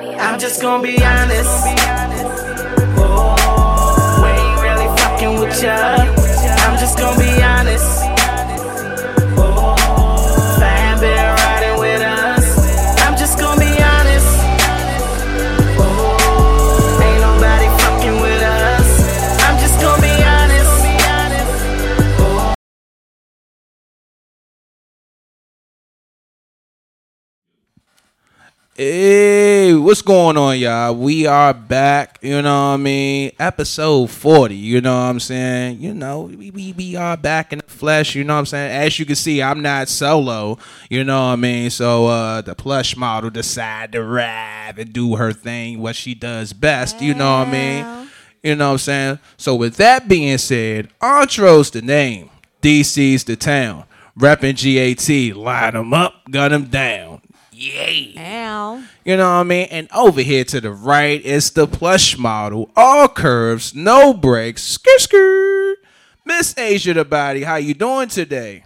I'm just gonna be honest. Oh, we ain't really fucking with ya. I'm just gonna be honest. Oh, fan been riding with us. I'm just gonna be honest. Oh, ain't nobody fucking with us. I'm just gonna be honest. Oh. Hey, what's going on, y'all? We are back, you know what I mean? Episode 40, you know what I'm saying? You know, we, we, we are back in the flesh, you know what I'm saying? As you can see, I'm not solo, you know what I mean? So, uh, the plush model decided to rap and do her thing, what she does best, you know what I mean? You know what I'm saying? So, with that being said, Entro's the name, DC's the town. Reppin' GAT, line them up, gun them down. Yay. Ow. You know what I mean? And over here to the right is the plush model. All curves, no brakes. Skr skr. Miss Azya the body, how you doing today?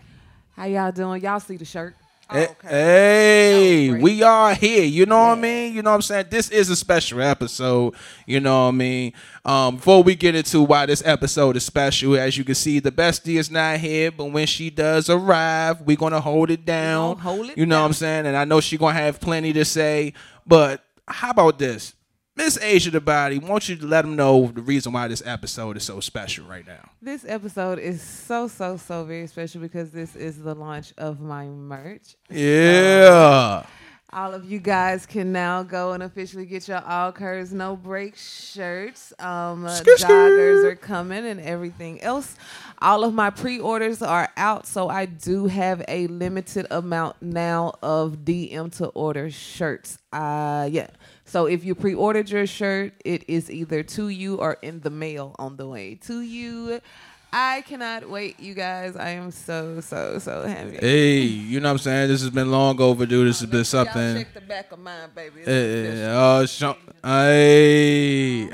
How y'all doing? Y'all see the shirt? Oh, Eh, Hey, we are here. You know what I mean? You know what I'm saying? This is a special episode. You know what I mean? Um, before we get into why this episode is special, as you can see, the bestie is not here, but when she does arrive, we're gonna hold it down. hold it you know what. I'm saying? And I know she gonna have plenty to say. But how about this? Miss Azya the body, won't you let them know the reason why this episode is so special right now? This episode is so, so, so very special because this is the launch of my merch. Yeah. Of you guys can now go and officially get your All Curves No Brake shirts. Um, joggers are coming and everything else. All of my pre-orders are out, so I do have a limited amount now of DM to order shirts. Uh, yeah. So if you pre-ordered your shirt, it is either to you or in the mail on the way to you. I cannot wait, you guys. I am so so so happy. Hey, you know what I'm saying? This has been long overdue. This has been something. check the back of mine, baby. Eh, Oh, Sean- hey.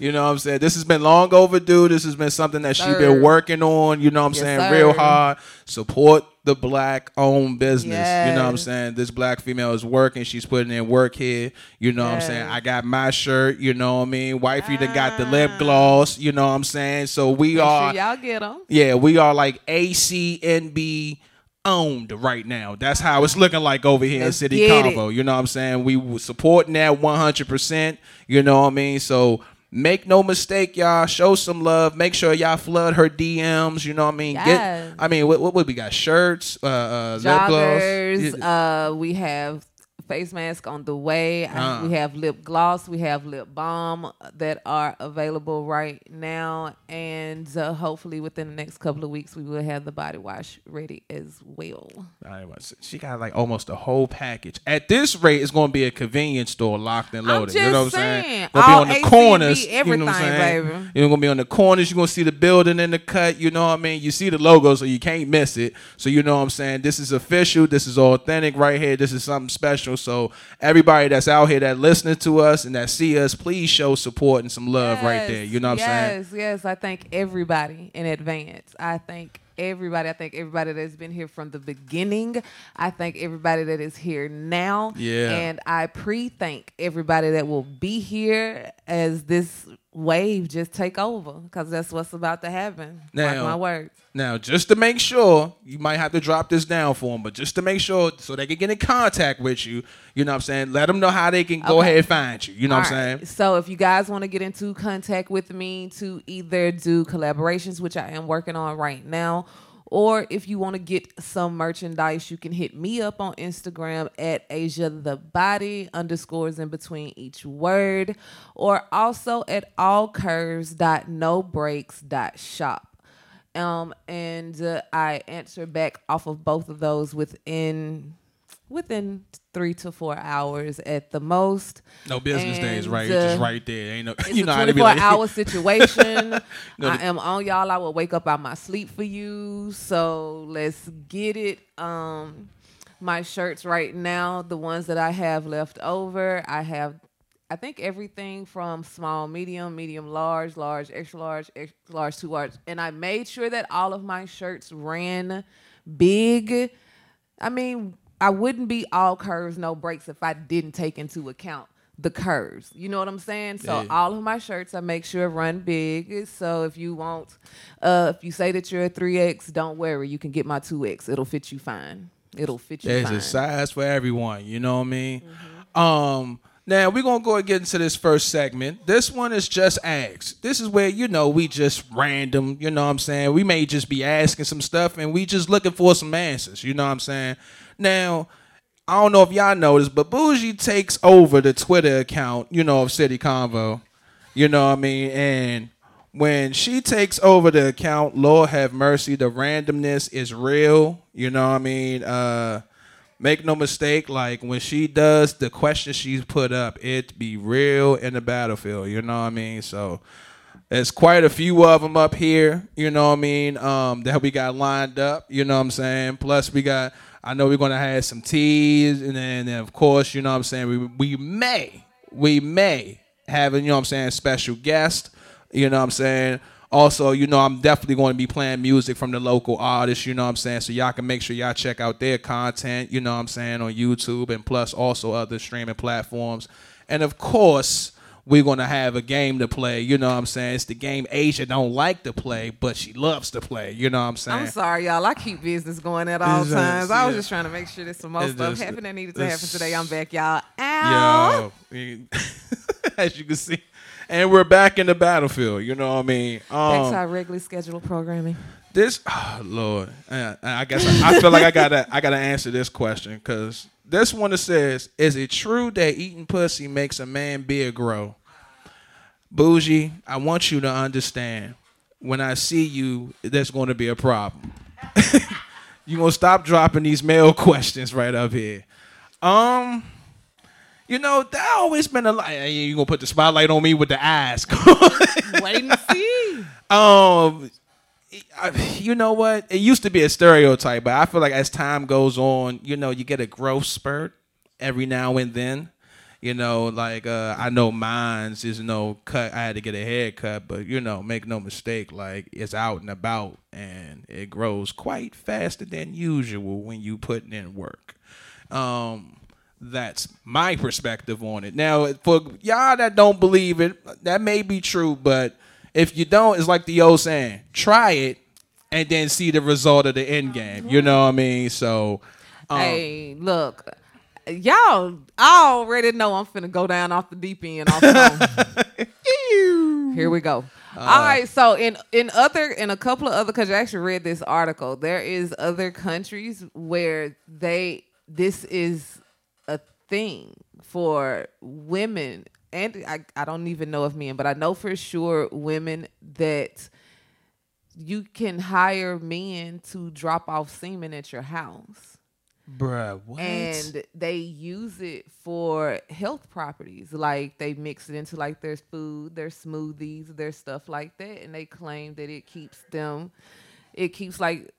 you know what I'm saying? This has been long overdue. This has been something that she's been working on. You know what I'm Yes, saying? Real hard. Support the black owned business. You know what I'm saying? This black female is working. She's putting in work here. You know what I'm saying? I got my shirt. You know what I mean? Wifey that got the lip gloss. You know what I'm saying? So we Ah. Make are. sure y'all get them. Yeah, we are like ACNB owned right now. That's how it's looking like over here Let's in City get it. You know what I'm saying? We were supporting that 100%. You know what I mean? So make no mistake, y'all. Show some love. Make sure y'all flood her DMs. You know what I mean? Yes. Get. I mean, what, what, what we got? Shirts, uh, uh, lip gloss. Joggers. Uh, we have face mask on the way. I- Uh. We have lip gloss. We have lip balm that are available right now, and uh, hopefully within the next couple of weeks we will have the body wash ready as well. I ain't about to say- She got like almost a whole package. At this rate, it's going to be a convenience store locked and loaded. you know what I'm saying? saying. Gonna be on the ACB, corners. you know what I'm everything, saying? baby. You're going to be on the corners. You're going to see the building in the cut. You know what I mean? You see the logo, so you can't miss it. So you know what I'm saying? This is official. This is authentic right here. This is something special. So everybody that's out here that listening to us and that see us, please show support and some love right there. You know what I'm saying? yes, Yes, I thank everybody in advance. I thank everybody. I thank everybody that's been here from the beginning. I thank everybody that is here now. Yeah. And I pre-thank everybody that will be here as this wave just take over because that's what's about to happen. Now- my words. Now, just to make sure, you might have to drop this down for them, but just to make sure, so they can get in contact with you, you know what I'm saying? Let them know how they can go Okay. ahead and find you. You know what I'm All saying? So if you guys want to get into contact with me to either do collaborations, which I am working on right now, or if you want to get some merchandise, you can hit me up on Instagram at Azya the Body underscores in between each word, or also at allcurves.nobrakes.shop. Um, and uh, I answer back off of both of those within within three to four hours at the most. No business days, And, right? It's just uh, right there. Ain't no, It's you know a how they be 24 like, hour situation. No, I am on y'all. I will wake up out my sleep for you. So let's get it. Um, my shirts right now, the ones that I have left over, I have. I think everything from small, medium, medium, large, large, extra large, extra large, two large, and I made sure that all of my shirts ran big. I mean, I wouldn't be all curves, no brakes if I didn't take into account the curves. You know what I'm saying? So Yeah. all of my shirts, I make sure run big. So if you want, uh, if you say that you're a three X, don't worry, you can get my two X. It'll fit you fine. It'll fit you There's fine. a size for everyone. You know what I mean? Mm-hmm. Um. Now we're gonna go and get into this first segment. This one is just ask. This is where you know we just random. You know what I'm saying? We may just be asking some stuff and we just looking for some answers. You know what I'm saying? Now. I don't know if y'all noticed, but Bougie takes over the Twitter account, you know, of City Convo. You know what I mean? And when she takes over the account, Lord have mercy, the randomness is real. You know what I mean? Uh make no mistake, like when she does the questions she's put up, it be real in the battlefield. You know what I mean? So there's quite a few of them up here, you know what I mean, um, that we got lined up, you know what I'm saying? Plus we got I know we're gonna have some teas and then and of course, you know what I'm saying, we we may, we may have a, you know what I'm saying, special guest, you know what I'm saying? Also, you know, I'm definitely going to be playing music from the local artists, you know what I'm saying? So y'all can make sure y'all check out their content, you know what I'm saying, on YouTube and plus also other streaming platforms. And of course, we're gonna have a game to play. You know what I'm saying? It's the game Azya don't like to play, but she loves to play. You know what I'm saying? I'm sorry, y'all. I keep business going at all just- times. I was yeah. just trying to make sure that some more It's stuff just- happened that needed to happen today. I'm back, y'all. Ow. Yo, as you can see, and we're back in the battlefield. You know what I mean? Back to Um, our regularly scheduled programming. This, oh, Lord, Uh, I guess I, I feel like I gotta, I gotta answer this question because this one that says, "Is it true that eating pussy makes a man beard grow?" Bougie, I want you to understand. When I see you, there's going to be a problem. you gonna stop dropping these male questions right up here. Um, you know that always been a lie. You gonna put the spotlight on me with the eyes? Waiting to see. um, I- you know what? It used to be a stereotype, but I feel like as time goes on, you know, you get a growth spurt every now and then. You know, like uh, I know mine's is no cut. I had to get a haircut, but you know, make no mistake, like it's out and about, and it grows quite faster than usual when you putting in work. Um, that's my perspective on it. Now, for y'all that don't believe it, that may be true, but if you don't, it's like the old saying: try it and then see the result of the end game. You know what I mean? So, um, hey, look, y'all already know I'm finna go down off the deep end. Off the phone. Here we go. Uh, All right, so in in other in a couple of other countries, I actually read this article. There is other countries where they this is a thing for women, and I I don't even know if men, but I know for sure women that you can hire men to drop off semen at your house bruh, what? and they use it for health properties like they mix it into like their food their smoothies their stuff like that and they claim that it keeps them it keeps like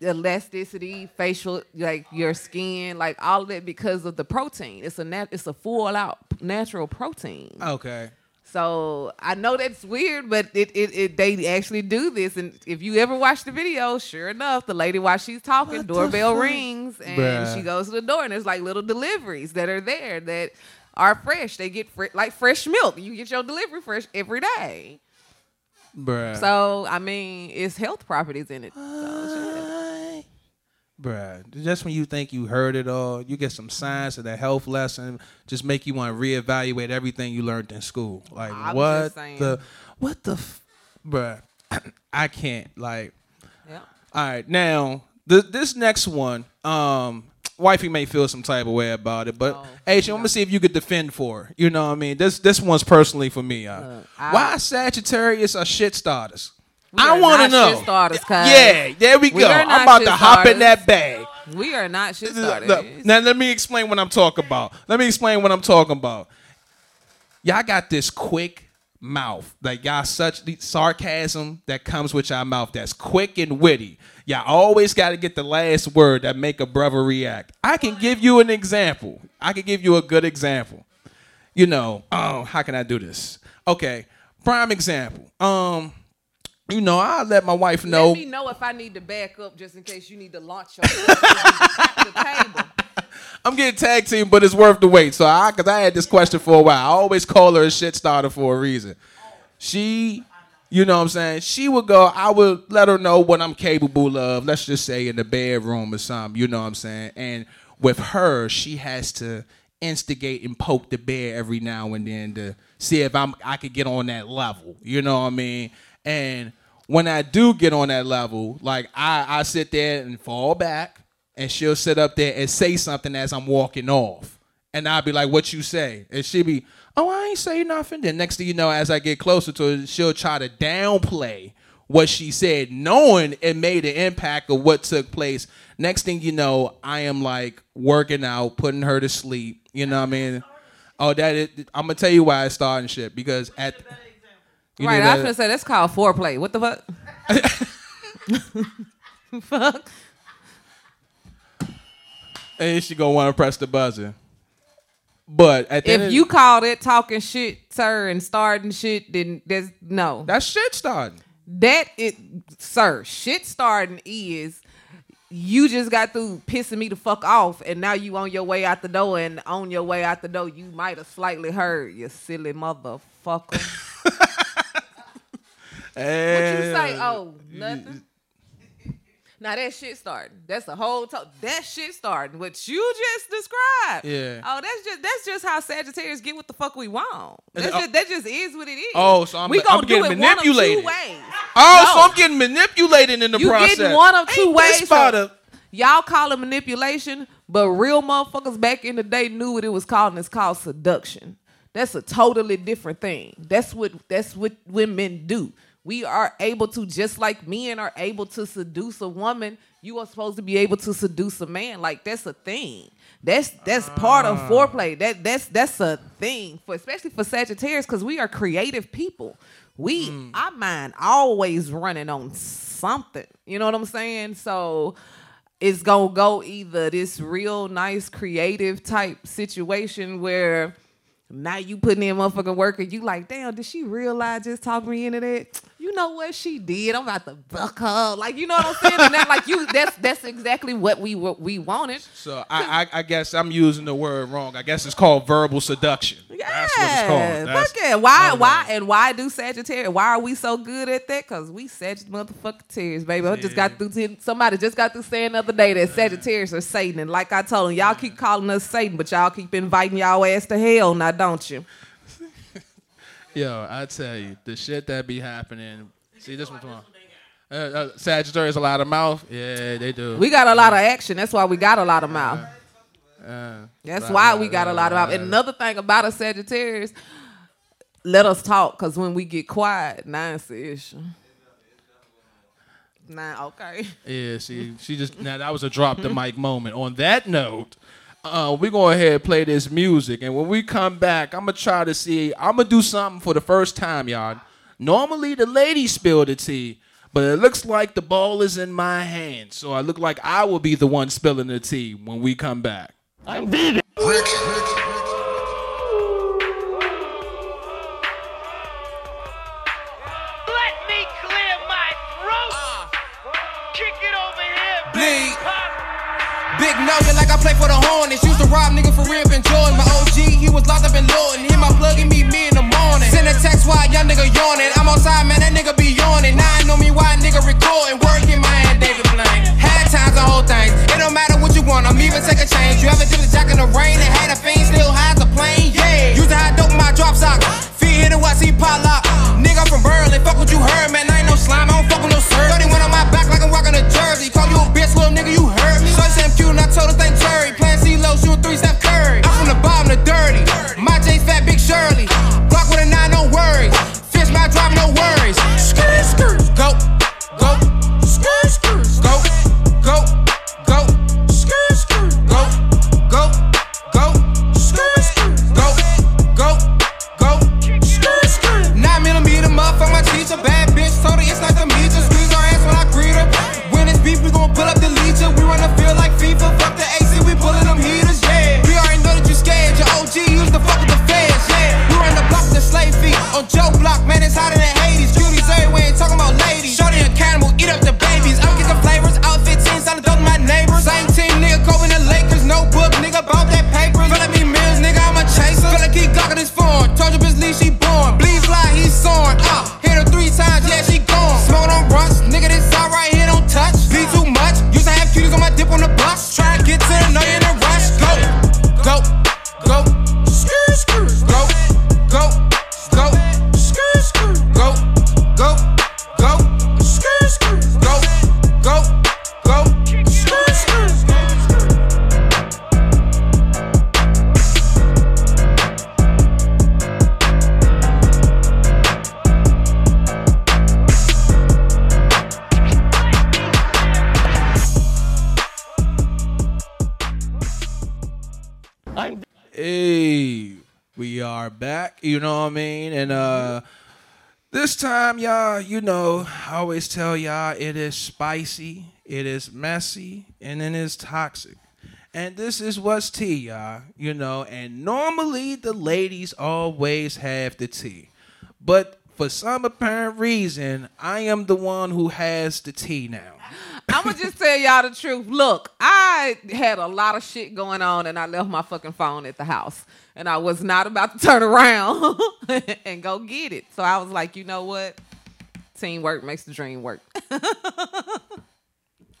elasticity facial like your skin like all of that because of the protein it's a nat- it's a full out natural protein okay. so I know that's weird, but it, it, it they actually do this. And if you ever watch the video, sure enough, the lady while she's talking, What doorbell rings and Bruh. she goes to the door and there's like little deliveries that are there that are fresh. They get fre- like fresh milk. You get your delivery fresh every day. Bruh. So I mean, it's health properties in it. So. Bruh, just when you think you heard it all, you get some science of that health lesson, just make you want to reevaluate everything you learned in school. Like I'm what the what the f- bruh. I can't like Yeah. all right, now th- this next one, um, wifey may feel some type of way about it, but Oh, I'm gonna see if you could defend for her. You know what I mean? This this one's personally for me. Uh, Look, I- why Sagittarius are shit starters? We I want to know. starters, yeah, there we We go. I'm about to shit hop in that bag. We are not shit Look, starters. now let me explain what I'm talking about. Let me explain what I'm talking about. Y'all got this quick mouth. Like y'all such the sarcasm that comes with y'all mouth that's quick and witty. Y'all always got to get the last word that make a brother react. I can give you an example. I can give you a good example. You know, oh, how can I do this? Okay, prime example. Um, you know, I let my wife know. Let me know if I need to back up just in case you need to launch your the table. I'm getting tag team, but it's worth the wait. So I, cause I had this question for a while. I always call her a shit starter for a reason. She, you know what I'm saying? She would go, I would let her know what I'm capable of. Let's just say in the bedroom or something, you know what I'm saying? And with her, she has to instigate and poke the bear every now and then to see if I'm I could get on that level. You know what I mean? And when I do get on that level, like I, I sit there and fall back and she'll sit up there and say something as I'm walking off. And I'll be like, What you say? And she'll be, Oh, I ain't say nothing. Then next thing you know, as I get closer to her, she'll try to downplay what she said, knowing it made an impact of what took place. Next thing you know, I am like working out, putting her to sleep. You know what I mean? Oh, that is, I'm gonna tell you why I started shit because at you right, I was gonna say that's called foreplay. What the fuck? fuck. and she gonna want to press the buzzer. But at the If you called it talking shit, sir, and starting shit, then there's no. that's shit starting. That it, sir, shit starting is you just got through pissing me the fuck off, and now you on your way out the door, and on your way out the door, you might have slightly heard you silly motherfucker. What you say? Oh, nothing. Now that shit starting. That's the whole talk. That shit starting. What you just described. Yeah. Oh, that's just that's just how Sagittarius get what the fuck we want. That's just, that just is what it is. Oh, so I'm- we gonna I'm do getting it one of two manipulated. ways. Oh, No. so I'm getting manipulated in the You process. getting one of two Ain't ways. so y'all call it manipulation, but real motherfuckers back in the day knew what it was called, and it's called seduction. That's a totally different thing. That's what that's what women do. We are able to, just like men are able to seduce a woman, you are supposed to be able to seduce a man. Like that's a thing. That's that's part of ah. foreplay. That that's that's a thing for especially for Sagittarius because we are creative people. We mm. our mind always running on something. You know what I'm saying? So it's gonna go either this real nice creative type situation where now you putting in motherfucking work and you like, damn, did she realize just talk me into that? You know what she did? I'm about to buck her. Like, you know what I'm saying? And that, like you that's that's exactly what we what we wanted. So I, I, I guess I'm using the word wrong. I guess it's called verbal seduction. Yeah, That's what it's called. That's- fuck yeah. Why, why, and why do Sagittarius? Why are we so good at that? Cause we Sagittarius motherfucking tears, baby. I just got through. t- somebody just got through saying the other day that Sagittarius are Satan, and like I told them, y'all keep calling us Satan, but y'all keep inviting y'all ass to hell, now don't you? Yo, I tell you, the shit that be happening. See this one, tomorrow. Uh, uh, Sagittarius a lot of mouth. Yeah, they do. We got a lot of action. That's why we got a lot of mouth. Uh, That's why we got a lot of mouth. And another thing about a Sagittarius, let us talk, cause when we get quiet, the issue. Nah, okay. Yeah, see, she just now that was a drop the mic moment. On that note, uh, we go ahead and play this music, and when we come back, I'm gonna try to see. I'm gonna do something for the first time, y'all. Normally the ladies spill the tea, but it looks like the ball is in my hand, so I look like I will be the one spilling the tea when we come back. Let Noggin like I play for the Hornets. Used to rob nigga for real and Jordan. My OG, he was locked up in Lorton. Hit my plug and meet me in the morning. Send a text while young nigga yawning. I'm outside, man, that nigga be yawning. Now I know me why nigga recording. Working my hand, David Blaine. Had times and whole things. It don't matter what you want, I'm even take a change. You ever did a jack in the rain and had a fiend still high as a plane? Yeah. Used to hide dope in my drop sock. Feet hit it, watch see pop lock. Nigga from Berlin, fuck what you heard, man. I ain't no slime, I don't fuck with no. 30 went on my back like I'm rocking a jersey. Call you a bitch, little nigga, you heard me. So I said I'm and I told her thank Terry. Playing C-Low, shoot three step Curry. I'm from the bottom to dirty. My J's fat, big Shirley. Block with a nine, no worries. Fish my drop, no worries. Skirt, skirt. Go, go. Skirt, skirt. Go, Charge up his leash, she You know what I mean? And uh this time, y'all, you know, I always tell y'all it is spicy, it is messy, and it is toxic. And this is what's tea, y'all. You know, and normally the ladies always have the tea. But for some apparent reason, I am the one who has the tea now. I'm gonna just tell y'all the truth. Look, I had a lot of shit going on, and I left my fucking phone at the house, and I was not about to turn around and go get it. So I was like, you know what? Teamwork makes the dream work.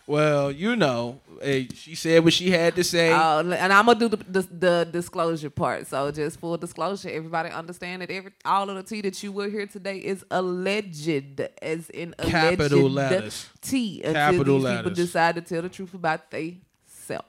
Well, you know, eh, she said what she had to say. Uh, and I'm gonna do the, the, the disclosure part. So just full disclosure, everybody understand that every all of the tea that you will hear today is alleged, as in alleged Capital letters. tea. Until Capital these letters. people decide to tell the truth about they self.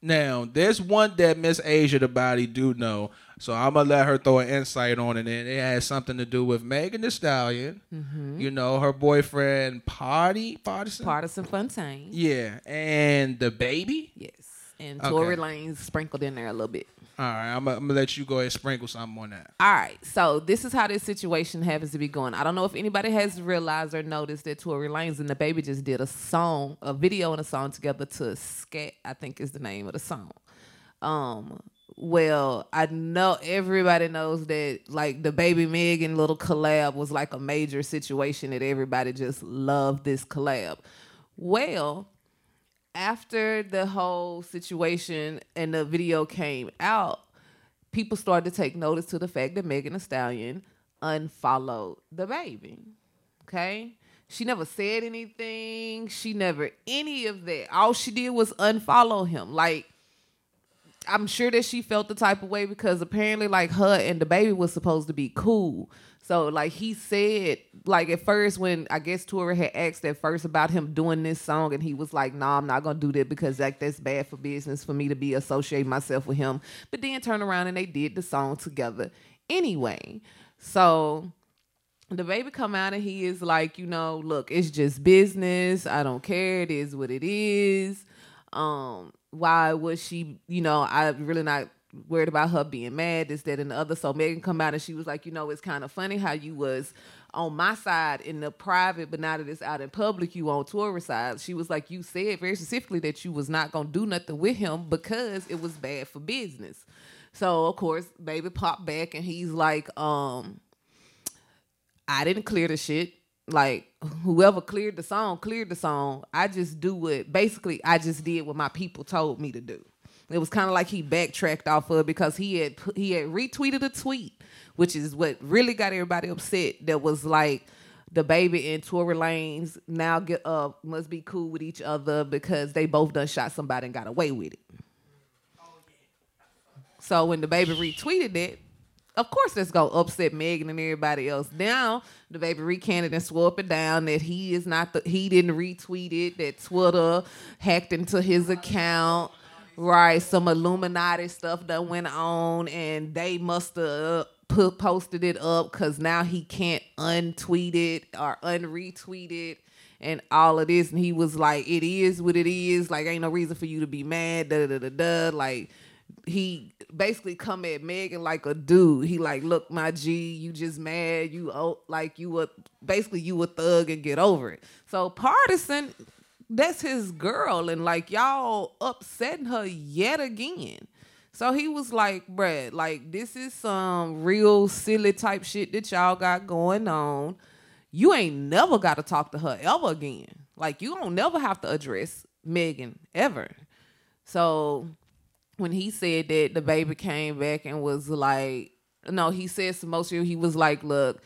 Now, there's one that Miss Azya the body do know, so I'm gonna let her throw an insight on it, and it has something to do with Megan Thee Stallion. Mm-hmm. You know, her boyfriend Party Pardison. Pardison Fontaine. Yeah, and DaBaby. Yes. And Okay. Tory Lanez sprinkled in there a little bit. All right, I'm gonna, I'm gonna let you go ahead and sprinkle something on that. All right, so this is how this situation happens to be going. I don't know if anybody has realized or noticed that Tory Lanez and DaBaby just did a song, a video and a song together to Skat, I think is the name of the song. Um, well, I know everybody knows that like DaBaby Megan little collab was like a major situation that everybody just loved this collab. Well, after the whole situation and the video came out, people started to take notice to the fact that Megan Thee Stallion unfollowed DaBaby. Okay? She never said anything. She never any of that. All she did was unfollow him. Like I'm sure that she felt the type of way because apparently like her and DaBaby was supposed to be cool. So like he said, like at first when I guess Tory had asked at first about him doing this song and he was like, "Nah, I'm not gonna do that because like that's bad for business for me to be associating myself with him." But then turn around and they did the song together anyway. So DaBaby come out and he is like, you know, look, it's just business. I don't care. It is what it is. Um, why was she, you know, I really not worried about her being mad, this, that, and the other. So Megan come out and she was like, you know, it's kind of funny how you was on my side in the private, but now that it's out in public, you on Tory side. She was like, you said very specifically that you was not gonna do nothing with him because it was bad for business. So of course, baby popped back and he's like, um, I didn't clear the shit. Like whoever cleared the song, cleared the song. I just do what basically I just did what my people told me to do. It was kind of like he backtracked off of because he had he had retweeted a tweet, which is what really got everybody upset. That was like DaBaby and Tory Lanez now get up must be cool with each other because they both done shot somebody and got away with it. So when DaBaby retweeted it, of course that's gonna upset Megan and everybody else. Now DaBaby recanted and swore up and down that he is not the he didn't retweet it, that Twitter hacked into his account. Right, some Illuminati stuff that went on, and they must have put posted it up because now he can't untweet it or unretweet it and all of this. And he was like, "It is what it is. Like, ain't no reason for you to be mad." Da da da da. Like, he basically come at Megan like a dude. He like, "Look, my G, you just mad. You oh, like you a basically you a thug and get over it." So Pardison, that's his girl, and like y'all upsetting her yet again. So he was like, bruh, like this is some real silly type shit that y'all got going on. You ain't never got to talk to her ever again. Like you don't never have to address Megan ever. So when he said that, DaBaby came back and was like, no, he said some most of you, he was like, look,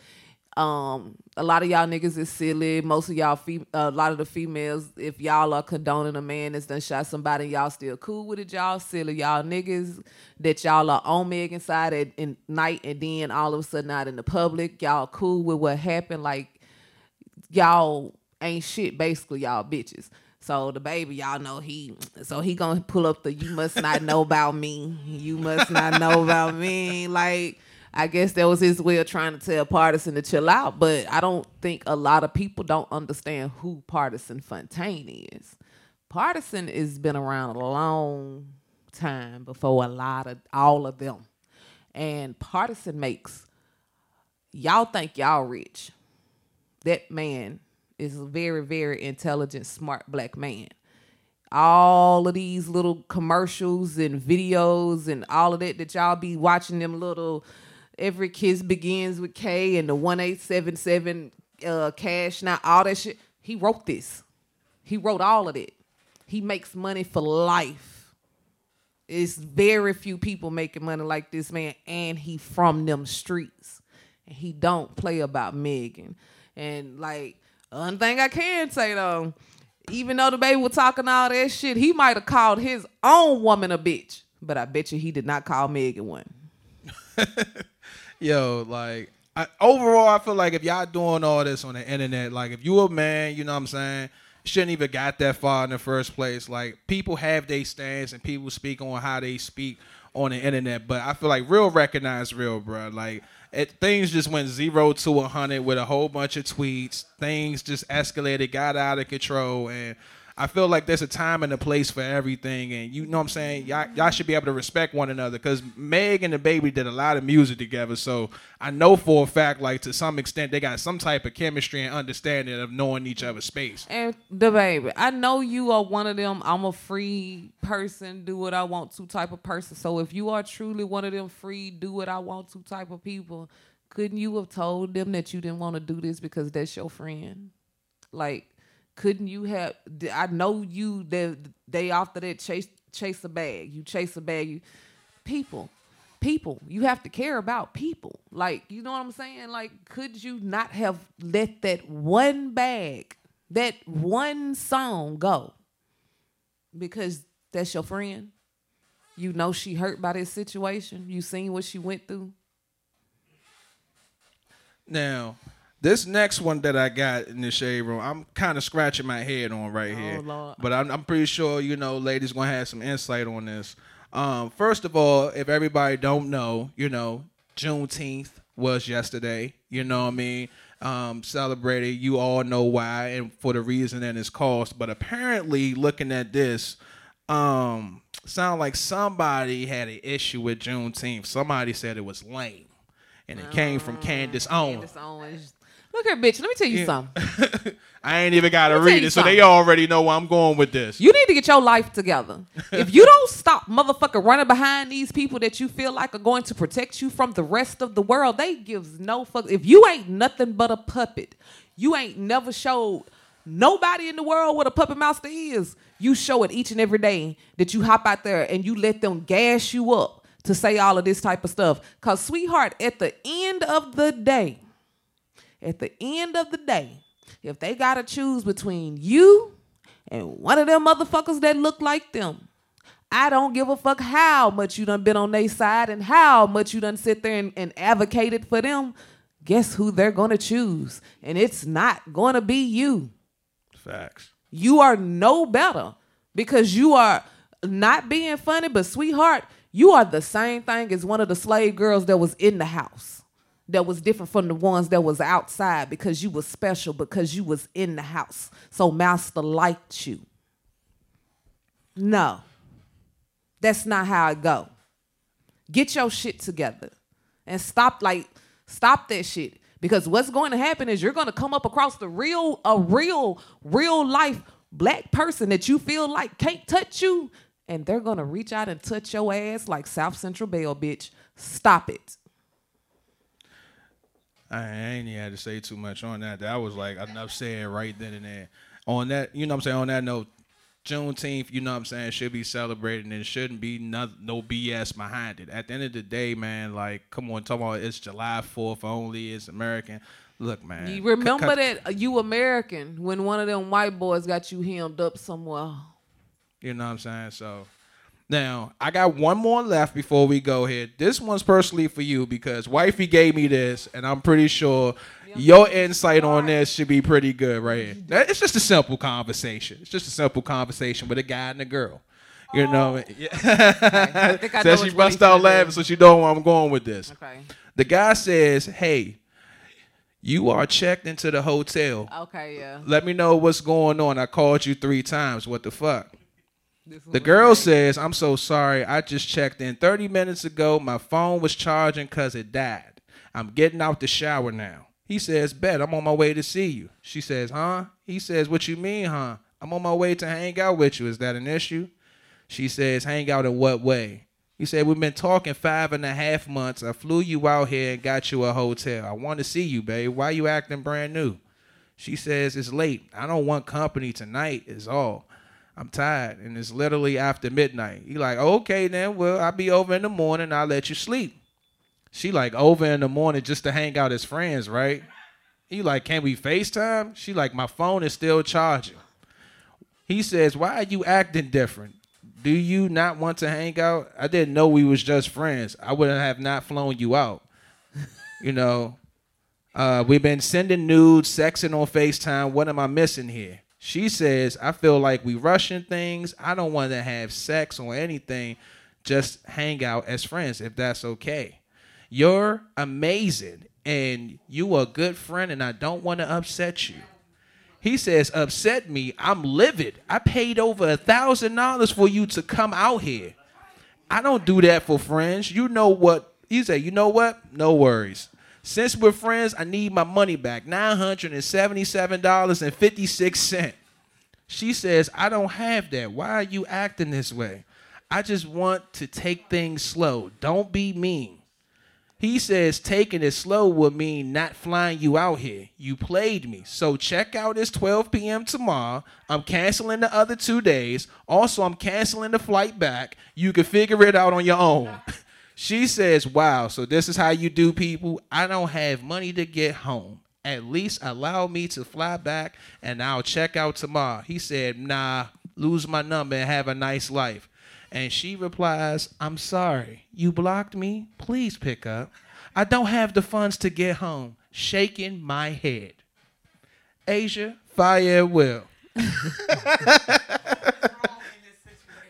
um, a lot of y'all niggas is silly. Most of y'all, a lot of the females, if y'all are condoning a man that's done shot somebody, y'all still cool with it. Y'all silly, y'all niggas that y'all are on Megan's side at in night, and then all of a sudden out in the public, y'all cool with what happened. Like y'all ain't shit. Basically, y'all bitches. So DaBaby, y'all know he. So he gonna pull up the "You must not know about me. You must not know about me." Like I guess that was his way of trying to tell Pardison to chill out. But I don't think a lot of people don't understand who Pardison Fontaine is. Pardison has been around a long time before a lot of all of them. And Pardison makes y'all think y'all rich. That man is a very, very intelligent, smart black man. All of these little commercials and videos and all of that that y'all be watching them little every kiss begins with K and the 1877 uh cash now all that shit. He wrote this. He wrote all of it. He makes money for life. It's very few people making money like this man, and he from them streets. And he don't play about Megan. And like one thing I can say though, even though DaBaby was talking all that shit, he might have called his own woman a bitch. But I bet you he did not call Megan one. Yo, like I, overall, I feel like if y'all doing all this on the internet, like if you a man, you know what I'm saying, shouldn't even got that far in the first place. Like people have their stance and people speak on how they speak on the internet, but I feel like real recognize real, bro. Like it, things just went zero to a hundred with a whole bunch of tweets. Things just escalated, got out of control, and I feel like there's a time and a place for everything, and you know what I'm saying. Y'all, y'all should be able to respect one another because Meg and DaBaby did a lot of music together. So I know for a fact, like to some extent, they got some type of chemistry and understanding of knowing each other's space. And DaBaby, I know you are one of them. I'm a free person, do what I want to type of person. So if you are truly one of them free, do what I want to type of people, couldn't you have told them that you didn't want to do this because that's your friend? Like, couldn't you have? I know you the day after that chase chase a bag. You chase a bag. You, people, people. You have to care about people. Like you know what I'm saying. Like, could you not have let that one bag, that one song go? Because that's your friend. You know she hurt by this situation. You seen what she went through. Now, this next one that I got in the shade room, I'm kind of scratching my head on right Oh, here. Lord. But I'm, I'm pretty sure you know, ladies gonna have some insight on this. Um, first of all, if everybody don't know, you know, Juneteenth was yesterday. You know what I mean? Um, celebrated. You all know why and for the reason and its cost. But apparently, looking at this, um, sound like somebody had an issue with Juneteenth. Somebody said it was lame, and it came from Candace Owens. Candace Owens. Look here, bitch. Let me tell you something. I ain't even got to Let me tell read it, so they already know where I'm going with this. You need to get your life together. if you don't stop motherfucker running behind these people that you feel like are going to protect you from the rest of the world, they gives no fuck. If you ain't nothing but a puppet, you ain't never showed nobody in the world what a puppet master is. You show it each and every day that you hop out there and you let them gas you up to say all of this type of stuff. Cause sweetheart, at the end of the day, at the end of the day, if they gotta choose between you and one of them motherfuckers that look like them, I don't give a fuck how much you done been on their side and how much you done sit there and, and advocated for them. Guess who they're gonna choose? And it's not gonna be you. Facts. You are no better because you are not being funny, but sweetheart, you are the same thing as one of the slave girls that was in the house. That was different from the ones that was outside because you was special because you was in the house. So master liked you. No. That's not how it go. Get your shit together and stop like stop that shit because what's going to happen is you're going to come up across the real a real real life black person that you feel like can't touch you and they're going to reach out and touch your ass like South Central Bell bitch. Stop it. I ain't even had to say too much on that. That was like enough said right then and there. On that, you know what I'm saying? On that note, Juneteenth, you know what I'm saying, should be celebrated and shouldn't be no, no BS behind it. At the end of the day, man, like, come on, talk about it's July 4th only, it's American. Look, man. You remember cut- that uh, you American when one of them white boys got you hemmed up somewhere. You know what I'm saying? So now I got one more left before we go here. This one's personally for you because wifey gave me this, and I'm pretty sure your insight on this should be pretty good right here. Now, It's just a simple conversation. It's just a simple conversation with a guy and a girl. You know, oh. yeah. I think I know says she bust out laughing, so she know where I'm going with this. Okay. The guy says, "Hey, you are checked into the hotel. Okay, yeah. Let me know what's going on. I called you three times. What the fuck?" The girl says, I'm so sorry. I just checked in 30 minutes ago. My phone was charging because it died. I'm getting out the shower now. He says, Bet, I'm on my way to see you. She says, Huh? He says, What you mean, huh? I'm on my way to hang out with you. Is that an issue? She says, Hang out in what way? He said, We've been talking five and a half months. I flew you out here and got you a hotel. I want to see you, babe. Why you acting brand new? She says, It's late. I don't want company tonight, is all. I'm tired. And it's literally after midnight. He like, okay then, well, I'll be over in the morning, I'll let you sleep. She like over in the morning just to hang out as friends, right? He like, can we FaceTime? She like, my phone is still charging. He says, why are you acting different? Do you not want to hang out? I didn't know we was just friends. I wouldn't have not flown you out. you know, uh, we've been sending nudes, sexing on FaceTime. What am I missing here? She says, I feel like we rushing things. I don't want to have sex or anything. Just hang out as friends if that's okay. You're amazing and you a good friend and I don't want to upset you. He says, upset me. I'm livid. I paid over a thousand dollars for you to come out here. I don't do that for friends. You know what? You say, you know what? No worries. Since we're friends, I need my money back. $977.56. She says, I don't have that. Why are you acting this way? I just want to take things slow. Don't be mean. He says taking it slow would mean not flying you out here. You played me. So check out is 12 p.m. tomorrow. I'm canceling the other two days. Also, I'm canceling the flight back. You can figure it out on your own. she says, Wow, so this is how you do people. I don't have money to get home. At least allow me to fly back and I'll check out tomorrow. He said, Nah, lose my number and have a nice life. And she replies, I'm sorry. You blocked me? Please pick up. I don't have the funds to get home. Shaking my head. Azya, fire will.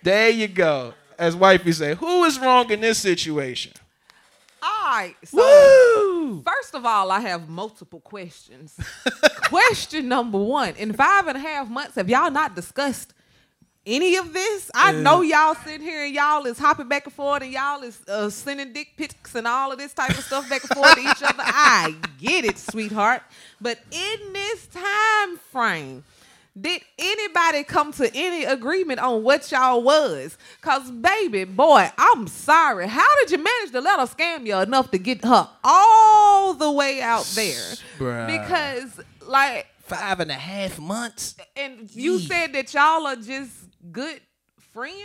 there you go. As wifey say, who is wrong in this situation? All right. So Woo! first of all, I have multiple questions. Question number one: In five and a half months, have y'all not discussed any of this? I know y'all sitting here and y'all is hopping back and forth and y'all is uh, sending dick pics and all of this type of stuff back and forth to each other. I get it, sweetheart. But in this time frame, did anybody come to any agreement on what y'all was? Cause baby boy, I'm sorry. How did you manage to let her scam you enough to get her all the way out there? Bruh. Because like Five and a half months. and you said that y'all are just good friends.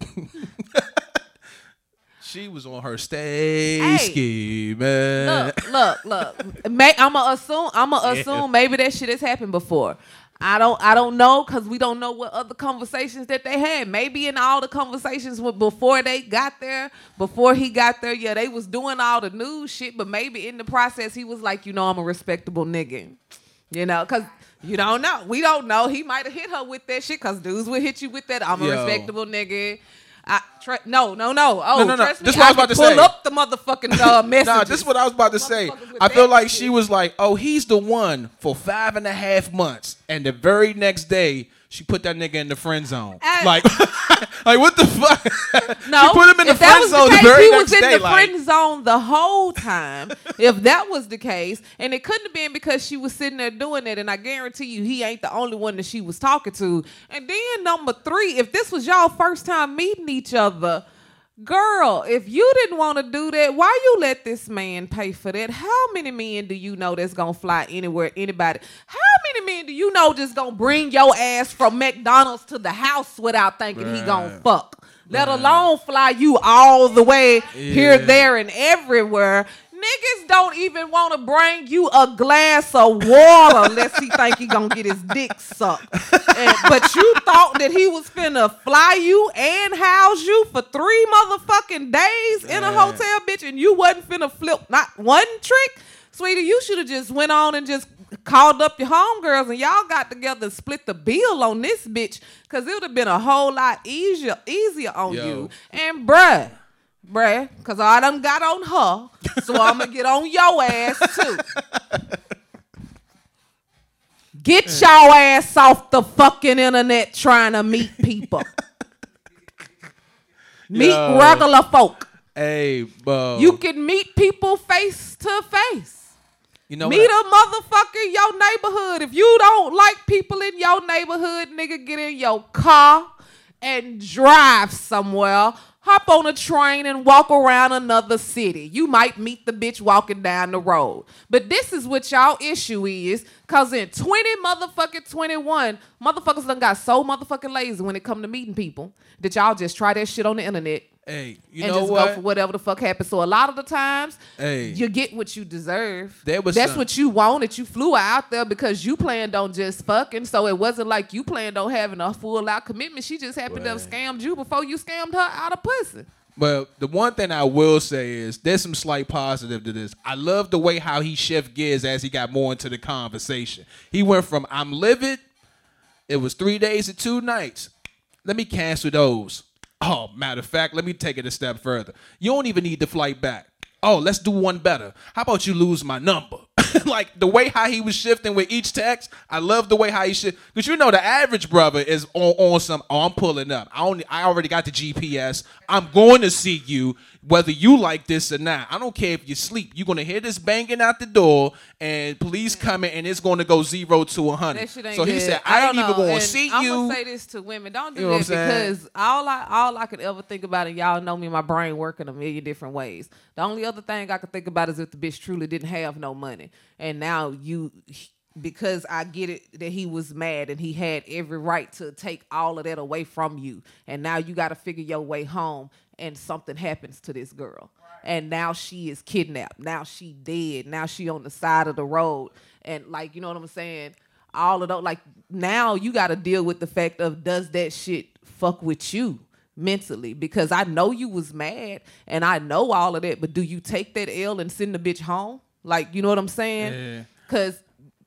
She was on her stay Hey. ski, man. Look, look, look. May, I'ma assume. I'ma Yeah. assume maybe that shit has happened before. I don't. I don't know because we don't know what other conversations that they had. Maybe in all the conversations with, before they got there, before he got there, yeah, they was doing all the news shit. But maybe in the process, he was like, you know, I'm a respectable nigga. You know, because you don't know. We don't know. He might have hit her with that shit because dudes will hit you with that. I'm a Yo. respectable nigga. I, tr- no, no, no. Oh, No, no, no. trust me, This what I was about to pull say. Pull up the motherfucking uh, messages. Nah, this is what I was about to say. I feel like she was like, "Oh, he's the one for five and a half months," and the very next day she put that nigga in the friend zone. Like, like what the fuck? No, she put him in the friend was zone the the, case, very he was in day. the like, friend zone the whole time. if that was the case, and it couldn't have been because she was sitting there doing it, and I guarantee you, he ain't the only one that she was talking to. And then number three, if this was y'all first time meeting each other. Girl, if you didn't want to do that, why you let this man pay for that? How many men do you know that's gonna fly anywhere, anybody? How many men do you know just gonna bring your ass from McDonald's to the house without thinking he gonna fuck? Let alone fly you all the way here, there, and everywhere. Niggas don't even want to bring you a glass of water unless he think he gonna get his dick sucked. And- but you thought that he was finna fly you and house you for three motherfucking days in a hotel, bitch, and you wasn't finna flip not one trick, sweetie. You should have just went on and just called up your homegirls and y'all got together and split the bill on this bitch, cause it would have been a whole lot easier, easier on Yo. you. And bruh, bruh, cause I done got on her, so I'm gonna get on your ass too. Get your ass off the fucking internet trying to meet people. Meet Yo. regular folk. Hey, bro. You can meet people face to face. you know Meet what? a motherfucker in your neighborhood. If you don't like people in your neighborhood, nigga, get in your car and drive somewhere. Hop on a train and walk around another city. You might meet the bitch walking down the road. But this is what y'all issue is. Cause in 20 motherfucking 21, motherfuckers done got so motherfucking lazy when it come to meeting people that y'all just try that shit on the internet Hey, you and know just what? go for whatever the fuck happens. So a lot of the times, Hey. you get what you deserve. There was That's some- what you wanted. You flew out there because you planned on just fucking. So it wasn't like you planned on having a full out commitment. She just happened to have scammed you before you scammed her out of pussy. Well, the one thing I will say is there's some slight positive to this. I love the way how he shift gears as he got more into the conversation. He went from I'm livid, it was three days and two nights. Let me cancel those. Oh, matter of fact, let me take it a step further. You don't even need the flight back. Oh, let's do one better. How about you lose my number? like the way how he was shifting with each text, I love the way how he shift. Because you know the average brother is on, on some. Oh, I'm pulling up. I only I already got the GPS. I'm going to see you whether you like this or not. I don't care if you sleep. You're gonna hear this banging out the door and police mm. coming and it's going to go zero to a hundred. So he good. said, I, ain't don't even know. going And to see you. I'm gonna say this to women: don't do You know that because all I all I could ever think about, and y'all know me, my brain working a million different ways. The only other thing I could think about is if the bitch truly didn't have no money, and now you. Because I get it that he was mad and he had every right to take all of that away from you. And now you got to figure your way home and something happens to this girl. And now she is kidnapped. Now she dead. Now she on the side of the road. And like, you know what I'm saying? all of those like now you got to deal with the fact of does that shit fuck with you mentally because I know you was mad and I know all of that but do you take that L and send the bitch home like you know what I'm saying Yeah. cuz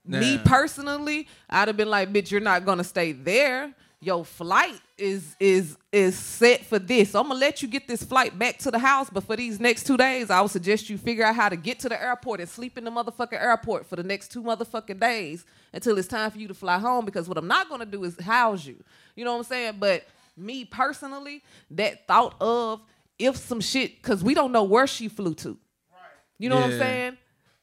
me personally I'd have been like bitch you're not going to stay there your flight is is is set for this. So I'm gonna let you get this flight back to the house, but for these next two days, I would suggest you figure out how to get to the airport and sleep in the motherfucking airport for the next two motherfucking days until it's time for you to fly home. Because what I'm not gonna do is house you. You know what I'm saying? But me personally, that thought of if some shit, because we don't know where she flew to. You know what I'm saying?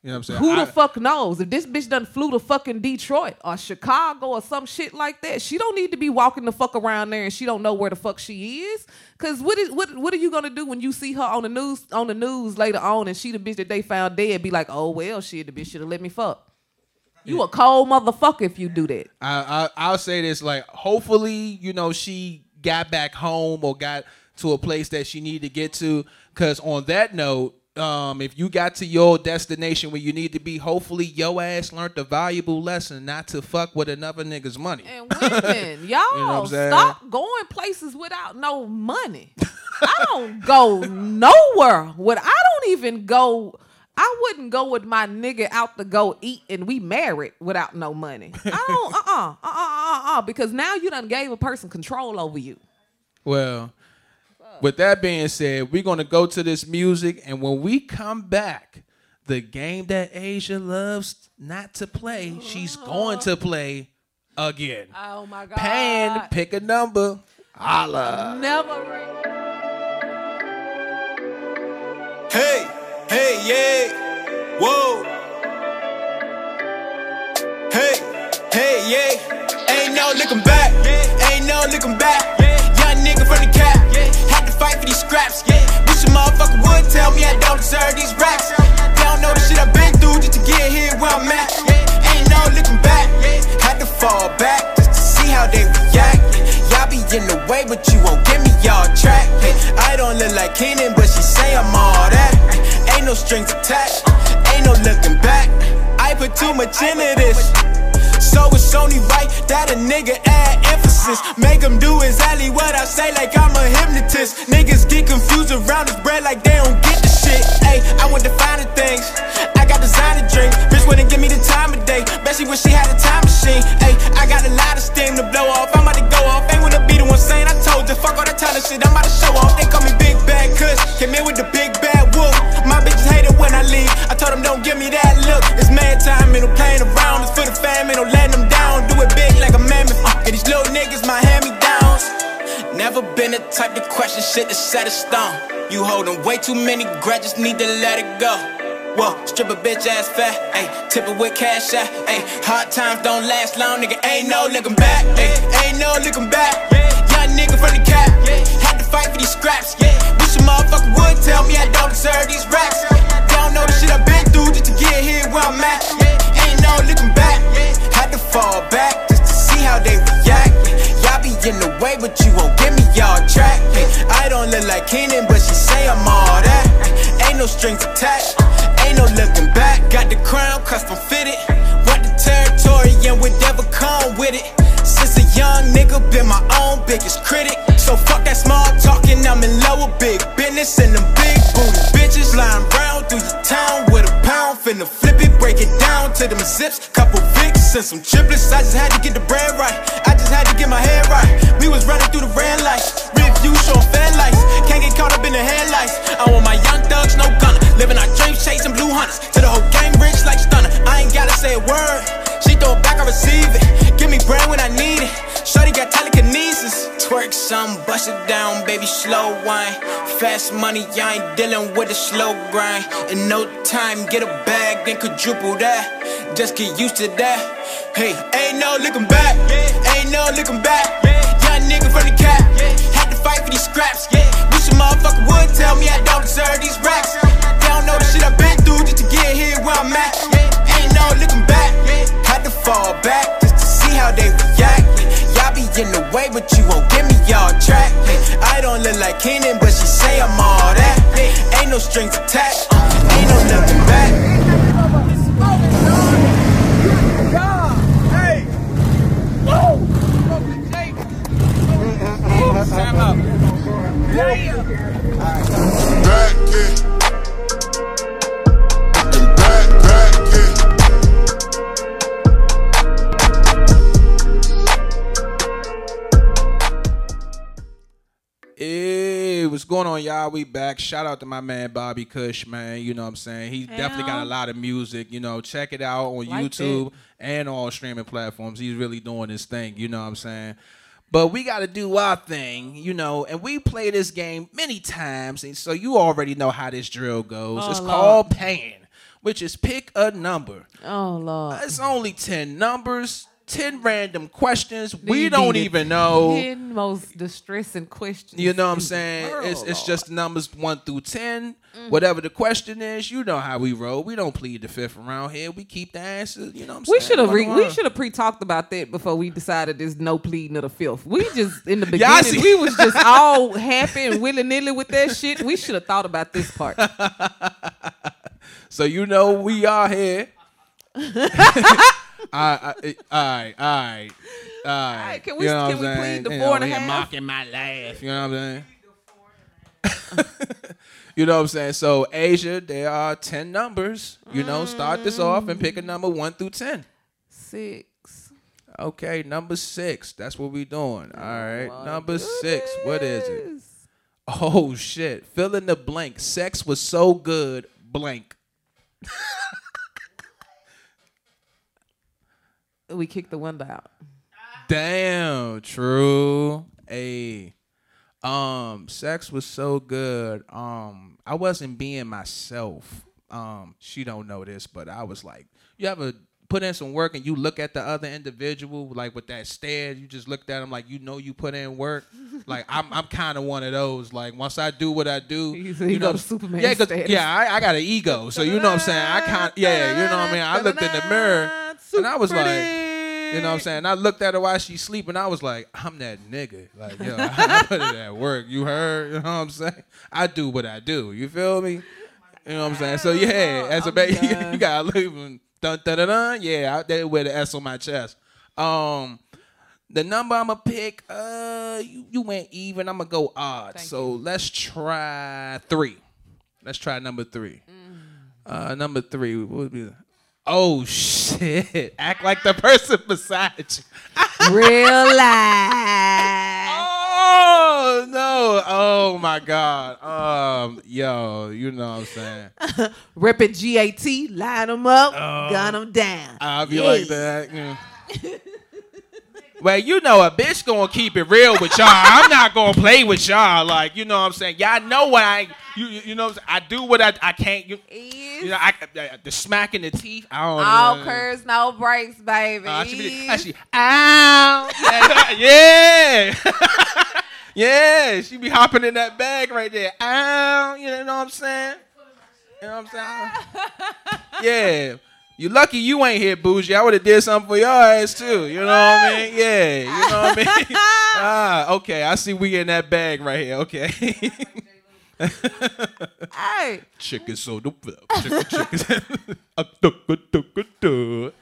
You know what I'm saying? Who I- the fuck knows? If this bitch done flew to fucking Detroit or Chicago or some shit like that, she don't need to be walking the fuck around there and she don't know where the fuck she is. Cause what is what what are you gonna do when you see her on the news on the news later on and she the bitch that they found dead? Be like, oh well, shit, the bitch should have let me fuck. You a cold motherfucker if you do that. I, I I'll say this like hopefully you know she got back home or got to a place that she needed to get to because on that note um if you got to your destination where you need to be hopefully your ass learned a valuable lesson not to fuck with another nigga's money And women, y'all what I'm stop going places without no money. I don't go nowhere. What I don't even go. I wouldn't go with my nigga out to go eat and we married without no money. I don't. Uh uh uh uh uh uh. Because now you done gave a person control over you. well with that being said we're gonna go to this music and when we come back the game that Azya loves not to play she's going to play again Oh my god. pan pick a number holla Never. ring- Hey, hey, yeah, whoa. Hey, hey, yeah. Ain't no looking back, ain't no looking back. Young nigga from the cap, had to fight for these scraps. Wish a motherfucker would tell me I don't deserve these raps. They don't know the shit I've been through just to get here where I'm at. Ain't no looking back, had to fall back just to see how they react. Y'all be in the way, but you won't get me y'all track. I don't look like Keenan, but she say I'm all that. Ain't no strings attached, ain't no looking back. I put too much into this. So it's only right that a nigga add emphasis. Make him do exactly what I say, like I'm a hypnotist. Niggas get confused around this bread like they don't get the shit. Ayy, I want the finer things. I got designer drinks. Bitch wouldn't give me the time of day. Bet she wish she had a time machine. Ayy, I got a lot of steam to blow off. I'm about to go off. Ain't wanna be the one saying I told you. Fuck all that of shit. I'm about to show off. They call me Big Bad Kush. Came in with the big bad wolf. My it when I leave. I told them don't give me that look. It's mad time, ain't no playing around. It's for the fam, ain't no letting them down. Do it big like a mammoth. Uh, get these little niggas my hand me downs. Never been the type to question shit to set a stone. You holding way too many grudges, need to let it go. Whoa, strip a bitch ass fat, ayy, tip it with cash out, ayy. Hard times don't last long, nigga. Ain't no looking back, ayy, ain't no looking back. Young nigga from the cap, had to fight for these scraps. yeah. Wish a motherfucker would attached, ain't no looking back. Got the crown custom fitted, want the territory and whatever come with it. Since a young nigga, been my own biggest critic. So fuck that small talking, I'm in love with big business and them big booty bitches lying round through your town with a pound. Finna flip it, break it down to them zips. Couple Vicks and some triplets. I just had to get the bread right. Bust it down, baby, slow wine. Fast money, I ain't dealing with a slow grind. In no time, get a bag, then quadruple that. Just get used to that. Hey, ain't no looking back, ain't no looking back. Young nigga from the cap, had to fight for these scraps. Wish a motherfucker would tell me I don't deserve these racks. They don't know the shit I've been through just to get here where I'm at. Ain't no looking back, had to fall back just to see how they react. In the way, but you won't give me y'all track. I don't look like Keenan, but she say I'm all that. Ain't no strings attached, ain't no looking back. back, what's going on, y'all? We back. Shout out to my man Bobby Kush, man. You know what I'm saying? He definitely got a lot of music. You know, check it out on Like YouTube and all streaming platforms. He's really doing his thing. You know what I'm saying? But we got to do our thing, you know, and we play this game many times, and so you already know how this drill goes. Oh, it's Lord. called Pan, which is pick a number. Oh Lord. It's only 10 numbers, 10 random questions. we don't it. even know. Ten most distressing questions. You know what I'm saying? world, It's it's just numbers one through ten. Mm. Whatever the question is, you know how we roll. We don't plead the fifth around here. We keep the answers. You know what I'm We saying? should have re- we uh-huh. should have pre talked about that before we decided there's no pleading of the fifth. We just in the beginning we was just all happy and willy nilly with that shit. We should have thought about this part. So you know we are here. I, I, all right, all right, all right. can we- You know can what I'm we plead saying? the You and a half? Mocking my laugh. You know what I'm saying? you know what I'm saying? So Azya, there are ten numbers. You know, start this off and pick a number one through ten. Six. Okay, number six. That's what we doing. Oh all right, number six. What is it? Oh shit! Fill in the blank. Sex was so good. Blank. We kicked the window out. Damn. True. A. Um, sex was so good. Um, I wasn't being myself. Um, she don't know this, but I was like, you ever put in some work and you look at the other individual like with that stare, you just looked at them like you know you put in work. like I'm, I'm kind of one of those. Like once I do what I do, You- you know, Superman Yeah, yeah, I, I got an ego, so you know what I'm saying. I can't. Yeah, you know what I mean. I looked in the mirror and I was like. You know what I'm saying? I looked at her while she's sleeping. I was like, I'm that nigga. Like, yo, I put it at work. You heard? You know what I'm saying? I do what I do. You feel me? You know what I'm saying? So yeah, as a I'm baby, you gotta leave them. Dun dun dun dun. Yeah, out there with the S on my chest. Um, the number I'm gonna pick. Uh, you you went even. I'm gonna go odd. Thank so let's try three. Let's try number three. Uh, number three. What would be? Oh shit! Act like the person beside you. Real life. Oh no! Oh my god! Um, yo, you know what I'm saying? Reppin' GAT, line them up, Oh. gun them down. I'll be like that. Well, you know, a bitch gonna keep it real with y'all. I'm not gonna play with y'all. Like, you know what I'm saying? Y'all know what I, you, you know? I do what I, I can't. You, you know, I, I- the smack in the teeth. I don't all know. curves, no brakes, baby. Uh, she be, Is- actually, ow. yeah. yeah. She be hopping in that bag right there. Ow. You know what I'm saying? You know what I'm saying? yeah. You lucky you ain't here, bougie. I would have did something for your ass too. You know what I mean? Yeah. You know what I mean? ah, okay. I see we in that bag right here. Okay. hey, chicken soda chicken chicken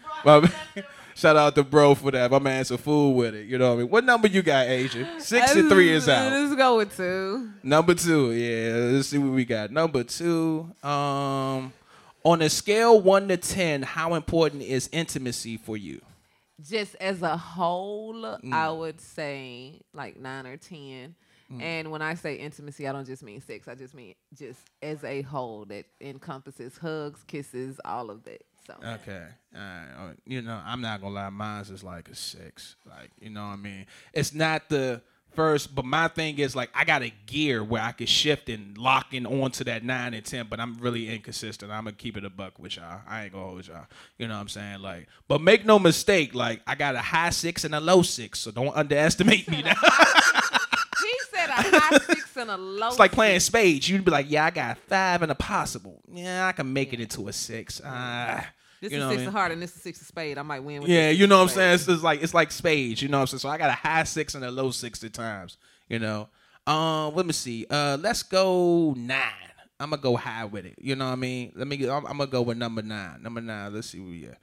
shout out to bro for that my man some food with it you know what i mean what number you got Azya six and three is out Let's go with two. number two yeah let's see what we got number two um on a scale one to ten how important is intimacy for you Just as a whole, Mm. I would say like nine or ten. And when I say intimacy, I don't just mean sex. I just mean just as a whole that encompasses hugs, kisses, all of that. So Okay. All right. Uh, You know, I'm not gonna lie, mine's is like a six. Like, you know what I mean? It's not the first, but my thing is like I got a gear where I can shift and lock in onto that nine and ten, but I'm really inconsistent. I'm gonna keep it a buck with y'all. I ain't gonna hold y'all. You know what I'm saying? Like, but make no mistake, like I got a high six and a low six, so don't underestimate me now. he said a high six and a low. It's like playing spades. You'd be like, Yeah, I got five and a possible. Yeah, I can make it into a six. Uh This you is what I six mean? of heart and this is six of spade. I might win. With Yeah, you know what I'm saying. It's, it's like it's like spades. You know what I'm saying. So I got a high six and a low six at times. You know. Um, let me see. Uh, let's go nine. I'm gonna go high with it. You know what I mean. Let me. Get, I'm, I'm gonna go with number nine. Number nine. Let's see where we at.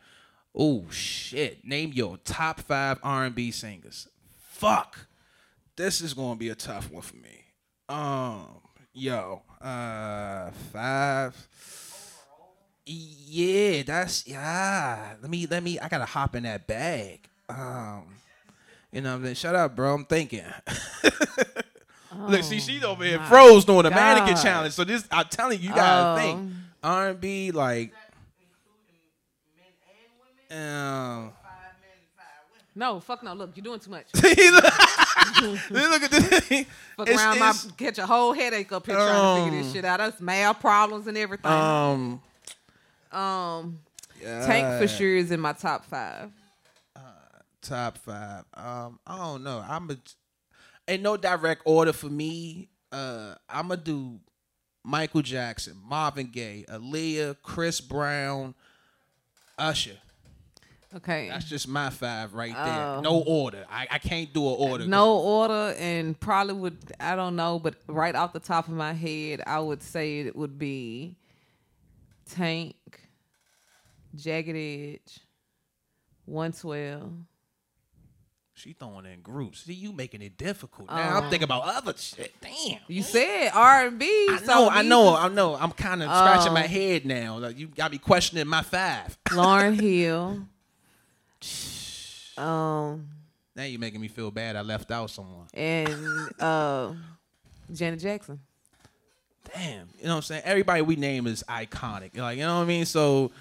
Oh shit! Name your top five R&B singers. Fuck. This is gonna be a tough one for me. Um, yo, uh, five. Yeah, that's yeah. Let me let me. I gotta hop in that bag. Um, you know what I'm saying. Shut up, bro. I'm thinking. Look, see, she's over here froze doing a mannequin challenge. So this, I'm telling you, you gotta Oh. think R&B like. Um, No, fuck no. Look, you're doing too much. look at this. Fuck It's- around, it's- my catch a whole headache up here trying to figure this Um, shit out. That's math problems and everything. Um, um, Tank for sure is in my top five. Uh, top five. Um, I don't know. I'm a ain't no direct order for me. Uh, I'm gonna do Michael Jackson, Marvin Gaye, Aaliyah, Chris Brown, Usher. Okay. That's just my five right there. Oh. No order. I, I can't do an order. No order, and probably would I don't know, but right off the top of my head, I would say it would be Tank, Jagged Edge, One Twelve. She throwing in groups. See, you making it difficult. Now I'm Um, thinking about other shit. Damn. You said R and B. I know, I know, I know. I'm kind of scratching my head now. Like you got me questioning my five. Lauryn Hill. Um now you're making me feel bad. I left out someone. and uh, Janet Jackson. Damn, you know what I'm saying? Everybody we name is iconic. Like, you know what I mean? So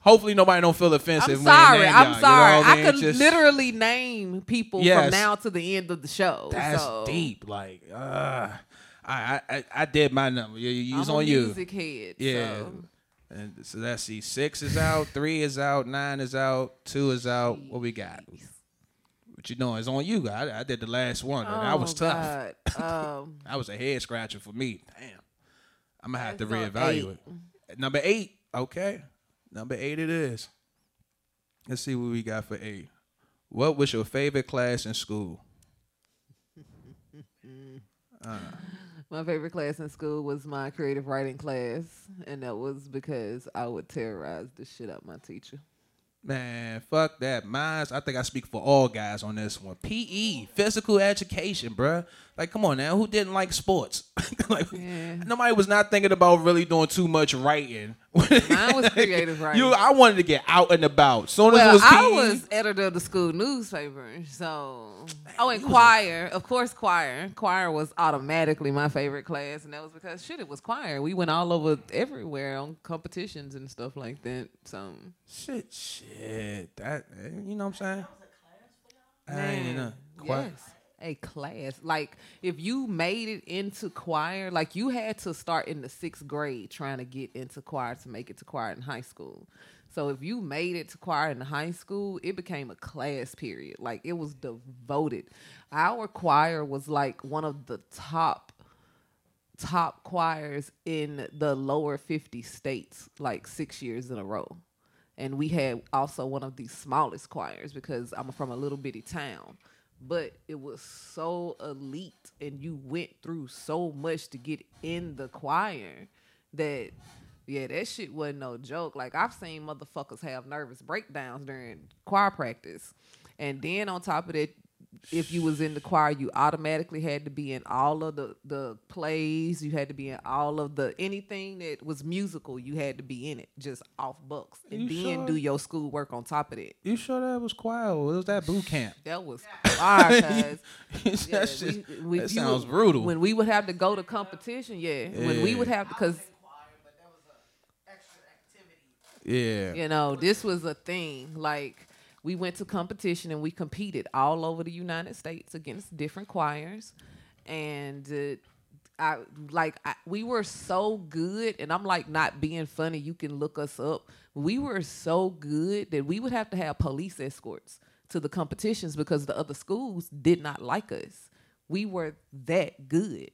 hopefully nobody don't feel offensive. I'm sorry. I'm y'all, you sorry. know I mean? could Just- literally name people Yes. from now to the end of the show. That's so. deep. Like, uh, I, I I did my number. You, you use I'm a on you. music head. Yeah. So. And so let's see. Six is out. Three is out. Nine is out. Two is out. What we got? What you doing? It's on you. I, I did the last one. and that was Oh, tough. Um, That was a head scratcher for me. Damn. I'm gonna have to reevaluate. Number eight. Okay. Number eight it is. Let's see what we got for eight. What was your favorite class in school? Uh. my favorite class in school was my creative writing class, and that was because I would terrorize the shit out of my teacher. Man, fuck that. Mine's, I think I speak for all guys on this one. PE, physical education, bruh. Like, come on now. Who didn't like sports? like, Yeah. nobody was not thinking about really doing too much writing. Mine was creative writing. You, I wanted to get out and about. Soon as it well, was PE, I was editor of the school newspaper, so oh, and you a- choir, of course, choir. Choir was automatically my favorite class, and that was because shit, it was choir. We went all over everywhere on competitions and stuff like that. So shit, shit. That, eh, you know what I'm saying? I ain't know. Choir- Yes, a class. Like if you made it into choir, like you had to start in the sixth grade trying to get into choir to make it to choir in high school. So if you made it to choir in high school, it became a class period. Like it was devoted. Our choir was like one of the top top choirs in the lower 50 states like 6 years in a row and we had also one of the smallest choirs because I'm from a little bitty town. But it was so elite, and you went through so much to get in the choir that, yeah, that shit wasn't no joke. Like I've seen motherfuckers have nervous breakdowns during choir practice, and then on top of that, if you was in the choir, you automatically had to be in all of the the plays. You had to be in all of the anything that was musical. You had to be in it, just off books, and You then sure? do your schoolwork on top of it. You sure that was choir? Or was that boot camp? That was choir, cuz. that Yeah, shit- we- we- that sounds would- brutal. When we would have to go to competition, yeah. When we would have to, because yeah. you know, this was a thing. Like we went to competition and we competed all over the United States against different choirs, and uh, I like I, we were so good. And I'm like not being funny. You can look us up. We were so good that we would have to have police escorts to the competitions because the other schools did not like us. We were that good.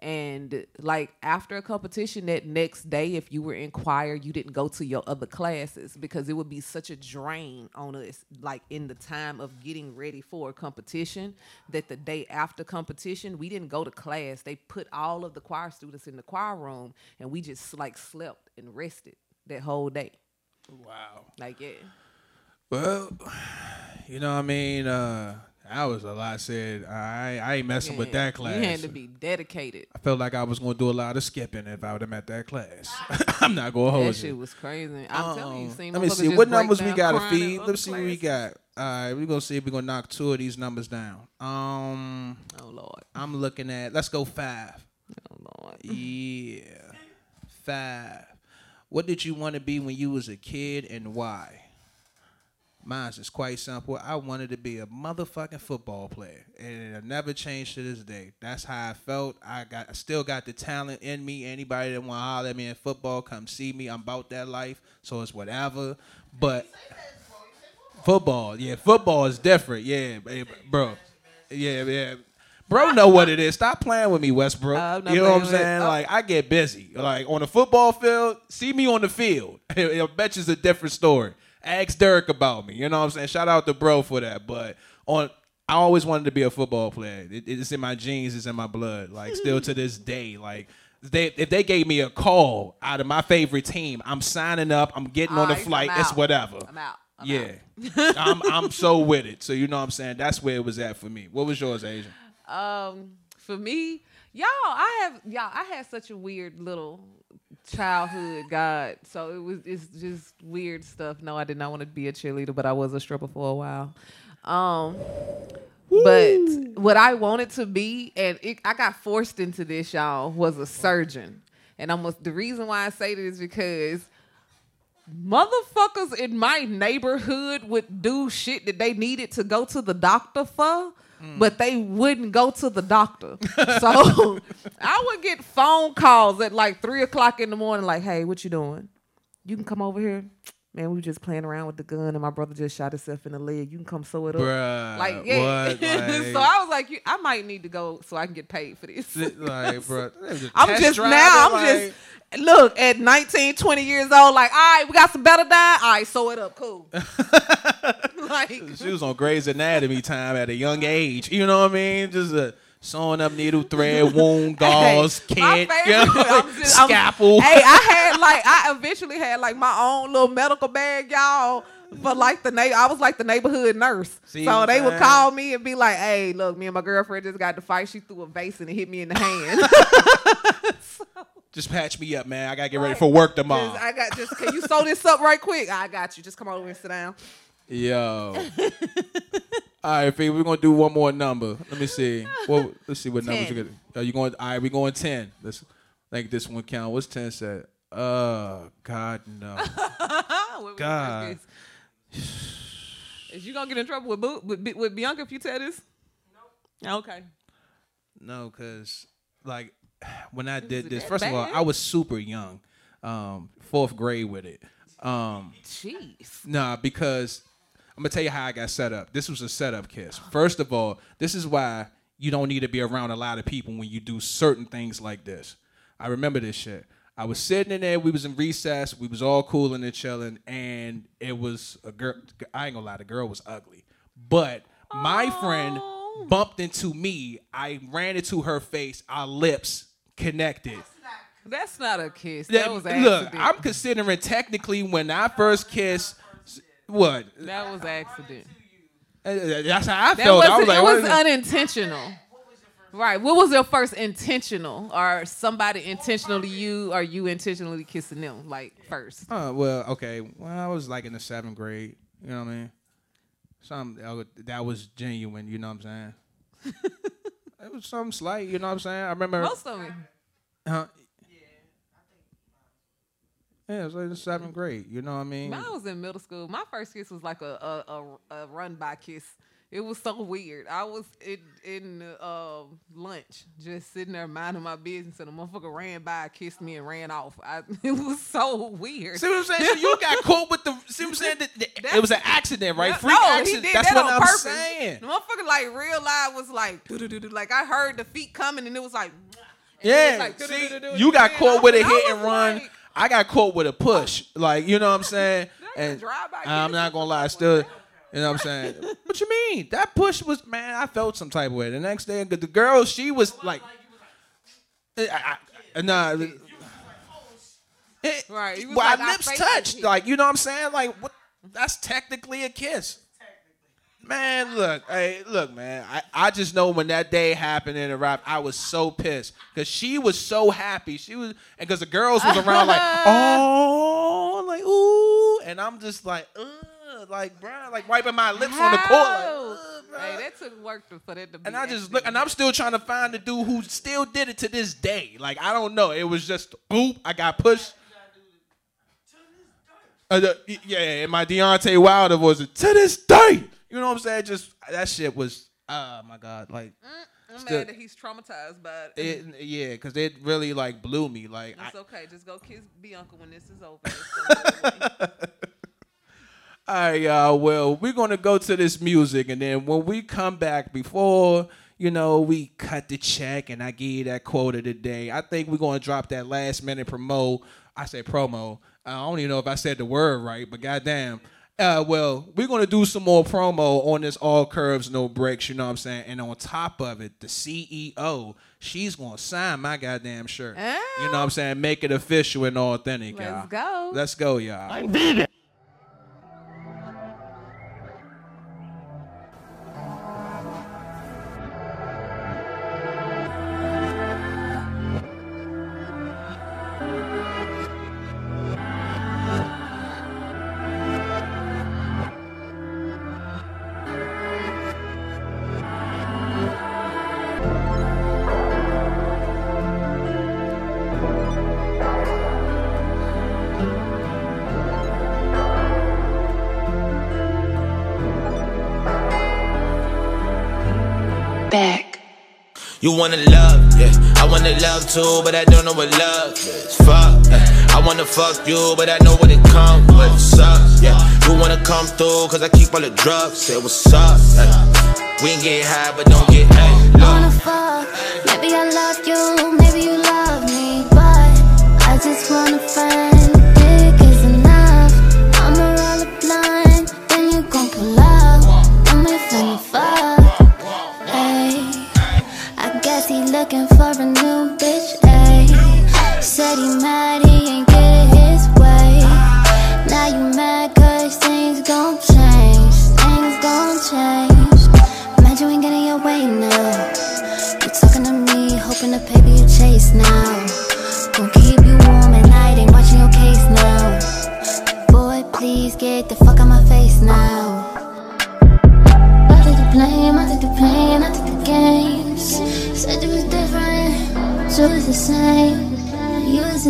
And like after a competition that next day, if you were in choir, you didn't go to your other classes because it would be such a drain on us, like in the time of getting ready for a competition, that the day after competition, we didn't go to class. They put all of the choir students in the choir room and we just like slept and rested that whole day. Wow. Like, yeah. Well, you know what I mean? Uh that was a lot said. I I ain't messing with that class. You had to be dedicated. I felt like I was gonna do a lot of skipping if I would have met that class. I'm not gonna hold That shit was crazy. I'm telling you, Um, seen Let me see what numbers we got to feed. Let's see what we got. All right, we're gonna see if we're gonna knock two of these numbers down. Um, Oh Lord. I'm looking at. Let's go five. Oh Lord. Yeah, five. What did you want to be when you was a kid and why? Mine's is quite simple. I wanted to be a motherfucking football player, and it never changed to this day. That's how I felt. I got, I still got the talent in me. Anybody that want to holler at me in football, come see me. I'm about that life, so it's whatever. But football, yeah, football is different. Yeah, bro. Yeah, yeah. Bro, know what it is. Stop playing with me, Westbrook. I'm you know what I'm it. saying? Oh. Like I get busy. Like on the football field, see me on the field. I bet you it's a different story. Ask Derek about me. You know what I'm saying? Shout out to bro for that. But on I always wanted to be a football player. It- it's in my genes, it's in my blood. Like still to this day. Like they, if they gave me a call out of my favorite team, I'm signing up. I'm getting on the flight. It's whatever. I'm out. I'm yeah, I'm I'm so with it. So you know what I'm saying. That's where it was at for me. What was yours, Asian? Um, for me, y'all, I have y'all, I had such a weird little childhood God. So it was it's just weird stuff. No, I did not want to be a cheerleader, but I was a stripper for a while. Um but what I wanted to be, and it, I got forced into this, y'all, was a surgeon. And almost the reason why I say this is because motherfuckers in my neighborhood would do shit that they needed to go to the doctor for, Mm. but they wouldn't go to the doctor. so I would get phone calls at like three o'clock in the morning, like, "Hey, what you doing? You can come over here." Man, we were just playing around with the gun, and my brother just shot himself in the leg. You can come sew it up, Bruh, like yeah. what? so I was like, I might need to go so I can get paid for this. like, bro, I'm just now. I'm just look at 19, 20 years old. Like, all right, we got some better dye. All right, sew it up, cool. like, She was on Grey's Anatomy time at a young age. You know what I mean? Just uh, sewing up needle thread, wound gauze, Hey, kit, favorite- you know, I'm just- I'm- scalpel. hey, I had like I eventually had like my own little medical bag, y'all. But like the na- I was like the neighborhood nurse, See so they would call me and be like, "Hey, look, me and my girlfriend just got to fight. She threw a vase and it hit me in the hand. Just patch me up, man. I gotta get ready for work tomorrow. Just- I got just can you sew this up right quick? I got you. Just come over and sit down. Yo. All right, Fee, we're gonna do one more number. Let me see. Well, let's see what numbers you get. Are you going? All right, we going ten. Let's make this one count. What's ten said? Uh, God no. God. This? Is you gonna get in trouble with Boo, with, with Bianca if you tell this? No. Okay. No, because like when I did this, that first of all. I was super young, um, fourth grade with it. Um, Jeez. Nah, because I'm gonna tell you how I got set up. This was a setup kiss. First of all, this is why you don't need to be around a lot of people when you do certain things like this. I remember this shit. I was sitting in there. We was in recess. We was all cooling and chilling, and it was a girl. I ain't gonna lie, the girl was ugly, but my friend bumped into me. I ran into her face. Our lips connected. That's not a kiss. That- That was look. I'm considering technically when I first kissed. What? that was accident. That's how I That felt. was, I was like, it was unintentional. Right. What was your first intentional? Or somebody intentionally you or you intentionally kissing them? Like first. Oh well, okay. Well, I was like in the seventh grade. You know what I mean? Some that was genuine. You know what I'm saying? it was something slight. You know what I'm saying? I remember. Most of them. Huh? Yeah, it was like the seventh grade. You know what I mean? When I was in middle school, my first kiss was like a a, a, a run by kiss. It was so weird. I was in in uh, lunch, just sitting there minding my business, and a motherfucker ran by, kissed me, and ran off. I, it was so weird. See what I'm saying? So you got caught with the. See what I'm saying? The- the- it was an accident, right? Freak no, accident. He did That's that what on I'm purpose. saying. The motherfucker like real live was like like I heard the feet coming and it was like and it was Yeah, like, see, you got caught with a hit and run. I got caught with a push. Like, you know what I'm saying? And I'm not gonna lie, still. You know what I'm saying? what you mean? That push was man, I felt some type of way. The next day, the girl, she was like, eh, I, I, eh, I- nah. It, Right, well, like, our lips touched. Like, you know what I'm saying? Like, what? That's technically a kiss. Man, look, hey, look, man. I, I just know when that day happened in the rap, I was so pissed because she was so happy. She was, and because the girls was around, like, oh, like ooh, and I'm just like, ugh, like, bro, like wiping my lips on the court, like, How? Hey, that took work to, for that to be. And I just look, and I'm still trying to find the dude who still did it to this day. Like I don't know. It was just boop. I got pushed. Uh, the- yeah, and my Deontay Wilder was to this day. You know what I'm saying? Just that shit was. Oh my god! Like I'm still- mad that he's traumatized by it. it, yeah, because it really like blew me. Like I, It's okay. Just go kiss Bianca when this is over. It's gonna go away. All right, y'all. Well, we're gonna go to this music, and then when we come back, before you know, we cut the check, and I give you that quote of the day. I think we're gonna drop that last minute promo. I say promo. I don't even know if I said the word right, but goddamn. Uh, well, we're gonna do some more promo on this all curves, no brakes. You know what I'm saying? And on top of it, the CEO, she's gonna sign my goddamn shirt. You know what I'm saying? Make it official and authentic, Let's y'all. Let's go. Let's go, y'all. back. You wanna love, yeah. I wanna love too, but I don't know what love is. Fuck, yeah. I wanna fuck you, but I know what it comes with. Sucks, yeah. You wanna come through, cause I keep all the drugs. Say what's up, yeah. We ain't get high, but don't get, hey, Wanna fuck, maybe I love you, maybe you love me, but I just wanna find looking for a new bitch, ayy. Said he mad,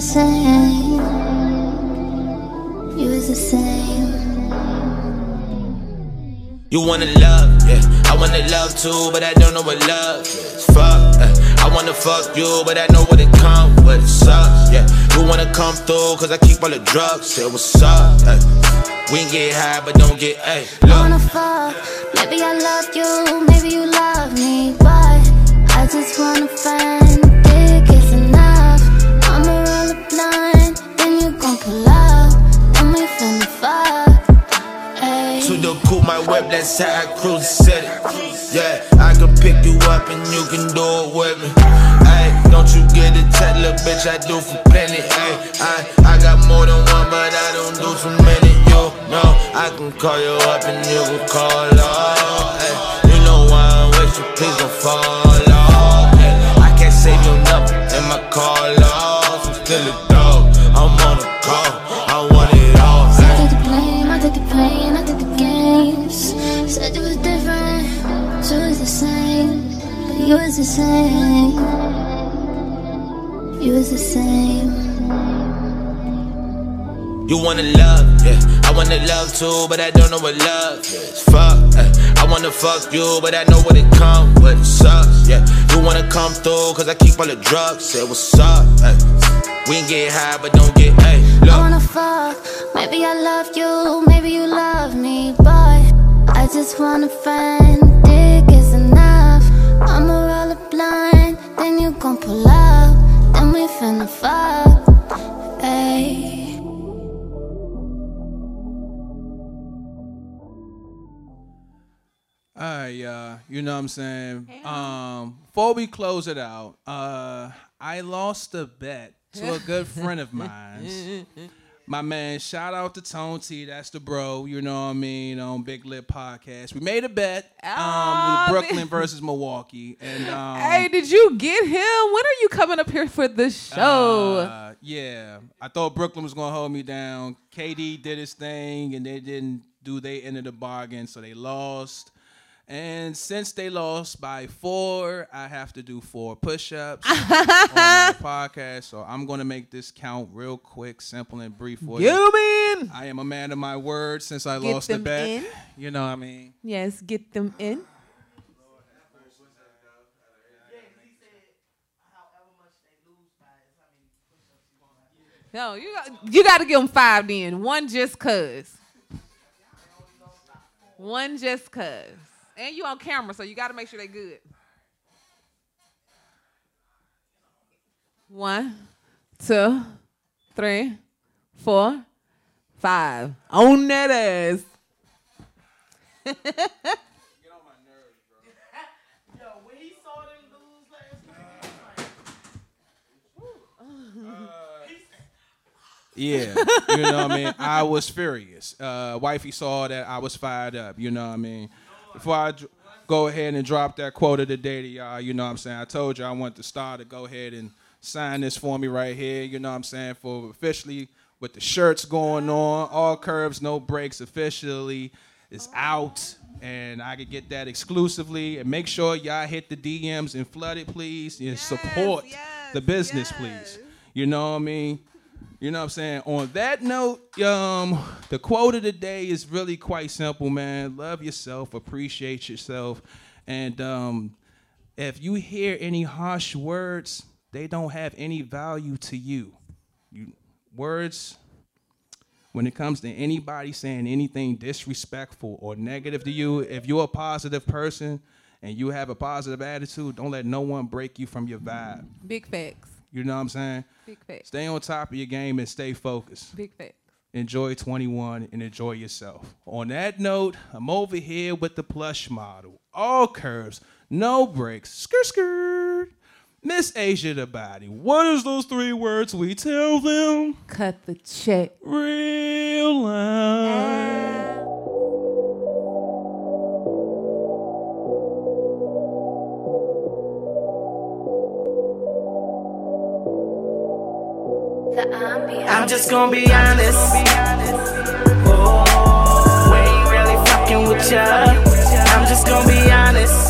same. You was the same. You wanna love, yeah. I wanna love too, but I don't know what love is. Fuck, eh. I wanna fuck you, but I know what it comes with. It sucks, yeah. You wanna come through, cause I keep all the drugs. Say what's up, eh. We can get high, but don't get, hey, I wanna fuck, maybe I love you, maybe you love me, but I just wanna find Coupe, my whip, that's how I cruise the city. Yeah, I can pick you up and you can do it with me. Ay, don't you get it, tight, little bitch, I do for plenty. Ay, I, I got more than one, but I don't do too many. You know, I can call you up and you can call off. You know why I'm with you, please don't fall you was the same. You was the same. You wanna love, yeah. I wanna love too, but I don't know what love is. Fuck, eh. I wanna fuck you, but I know what it comes with. It sucks, yeah. You wanna come through, cause I keep all the drugs. Say what's up, eh. We can get high, but don't get, hey, I wanna fuck, maybe I love you, maybe you love me, but I just wanna find dick is enough. I'ma roll a blunt, then you gon' pull up, then we finna fuck. Ayy. All right, y'all. You know what I'm saying? Um, before we close it out, uh, I lost a bet to a good friend of mine. My man, shout out to Tone T, that's the bro, you know what I mean, on Big Lip Podcast. We made a bet um, with Brooklyn man. versus Milwaukee. And um, Hey, did you get him? When are you coming up here for the show? Uh, yeah, I thought Brooklyn was gonna hold me down. KD did his thing, and they didn't do their end of the bargain, so they lost. And since they lost by four, I have to do four push-ups on my podcast. So I'm gonna make this count real quick, simple, and brief for you. him in. I am a man of my word since I Get lost the them bet. in. You know what I mean? Yes, get them in. No, you got you got to give them five. Then one just cause. One just cause, and you on camera, so you got to make sure they good. One, two, three, four, five. On that ass. Yeah, you know what I mean. I was furious. Uh, wifey saw that I was fired up. You know what I mean. Before I go ahead and drop that quote of the day to y'all, you know what I'm saying. I told you I want the star to go ahead and sign this for me right here. You know what I'm saying for officially with the shirts going on, all curves, no brakes. Officially is out, and I could get that exclusively. And make sure y'all hit the DMs and flood it, please, and support yes, the business, please. You know what I mean. You know what I'm saying? On that note, um, the quote of the day is really quite simple, man. Love yourself, appreciate yourself, and um, if you hear any harsh words, they don't have any value to you. You words when it comes to anybody saying anything disrespectful or negative to you, if you're a positive person and you have a positive attitude, don't let no one break you from your vibe. Big facts. You know what I'm saying? Big facts. Stay on top of your game and stay focused. Big facts. Enjoy 21 and enjoy yourself. On that note, I'm over here with the plush model. All curves, no brakes. Skirt, skirt. Miss Azya the body. What is those three words we tell them? Cut the check. Real life. I'm just gonna be honest. Oh, we ain't really fucking with ya. I'm just gonna be honest.